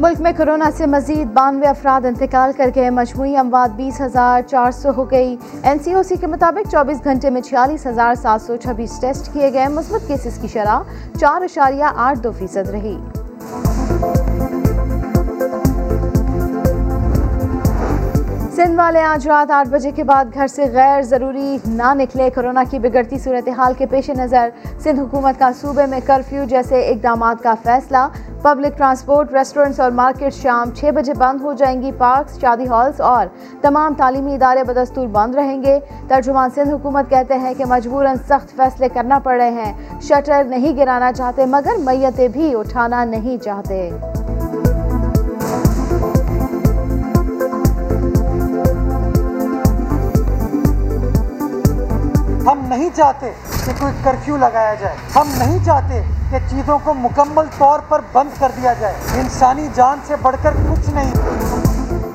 ملک میں کرونا سے مزید بانوے افراد انتقال کر گئے مجموعی اموات بیس ہزار چار سو ہو گئی۔ این سی او سی کے مطابق چوبیس گھنٹے میں چھیالیس ہزار سات سو چھبیس ٹیسٹ کیے گئے۔ مثبت کیسز کی شرح چار اشاریہ آٹھ دو فیصد رہی۔ والے آج رات آٹھ بجے کے بعد گھر سے غیر ضروری نہ نکلے۔ کورونا کی بگڑتی صورتحال کے پیش نظر سندھ حکومت کا صوبے میں کرفیو جیسے اقدامات کا فیصلہ۔ پبلک ٹرانسپورٹ، ریسٹورنٹس اور مارکیٹ شام چھ بجے بند ہو جائیں گی پارکس، شادی ہالز اور تمام تعلیمی ادارے بدستور بند رہیں گے۔ ترجمان سندھ حکومت کہتے ہیں کہ مجبوراً سخت فیصلے کرنا پڑ رہے ہیں۔ شٹر نہیں گرانا چاہتے، مگر میتیں بھی اٹھانا نہیں چاہتے۔ نہیں چاہتے کہ کوئی کرفیو لگایا جائے۔ ہم نہیں چاہتے کہ چیزوں کو مکمل طور پر بند کر دیا جائے۔ انسانی جان سے بڑھ کر کچھ نہیں۔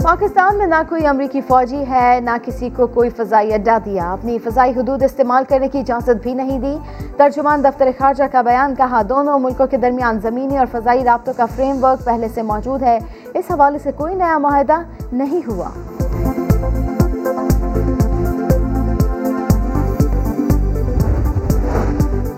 پاکستان میں نہ کوئی امریکی فوجی ہے، نہ کسی کو کوئی فضائی اڈا دیا۔ اپنی فضائی حدود استعمال کرنے کی اجازت بھی نہیں دی۔ ترجمان دفتر خارجہ کا بیان کہا، دونوں ملکوں کے درمیان زمینی اور فضائی رابطوں کا فریم ورک پہلے سے موجود ہے۔ اس حوالے سے کوئی نیا معاہدہ نہیں ہوا۔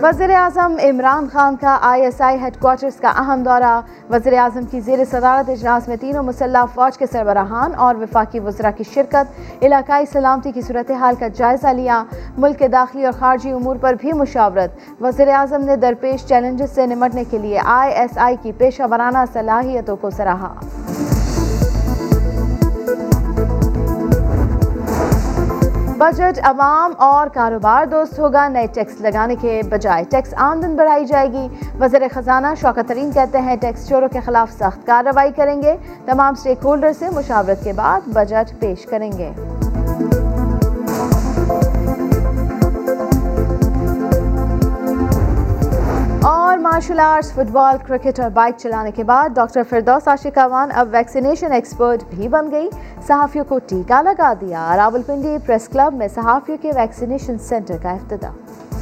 وزیر اعظم عمران خان کا I S I head quarters کا اہم دورہ۔ وزیر اعظم کی زیر صدارت اجلاس میں تینوں مسلح فوج کے سربراہان اور وفاقی وزراء کی شرکت، علاقائی سلامتی کی صورتحال کا جائزہ لیا۔ ملک کے داخلی اور خارجی امور پر بھی مشاورت۔ وزیر اعظم نے درپیش چیلنجز سے نمٹنے کے لیے آئی ایس آئی کی پیشہ ورانہ صلاحیتوں کو سراہا۔ بجٹ عوام اور کاروبار دوست ہوگا، نئے ٹیکس لگانے کے بجائے ٹیکس آمدن بڑھائی جائے گی۔ وزیر خزانہ شوکت ترین کہتے ہیں، ٹیکس چوروں کے خلاف سخت کارروائی کریں گے۔ تمام سٹیک ہولڈر سے مشاورت کے بعد بجٹ پیش کریں گے۔ مارشل آرٹس فٹ بال کرکٹ اور بائک چلانے کے بعد ڈاکٹر فردوس عاشق اوان اب ویکسینیشن ایکسپرٹ بھی بن گئی۔ صحافیوں کو ٹیکہ لگا دیا۔ راول پنڈی پریس کلب میں صحافیوں کے ویکسینیشن سینٹر کا افتتاح۔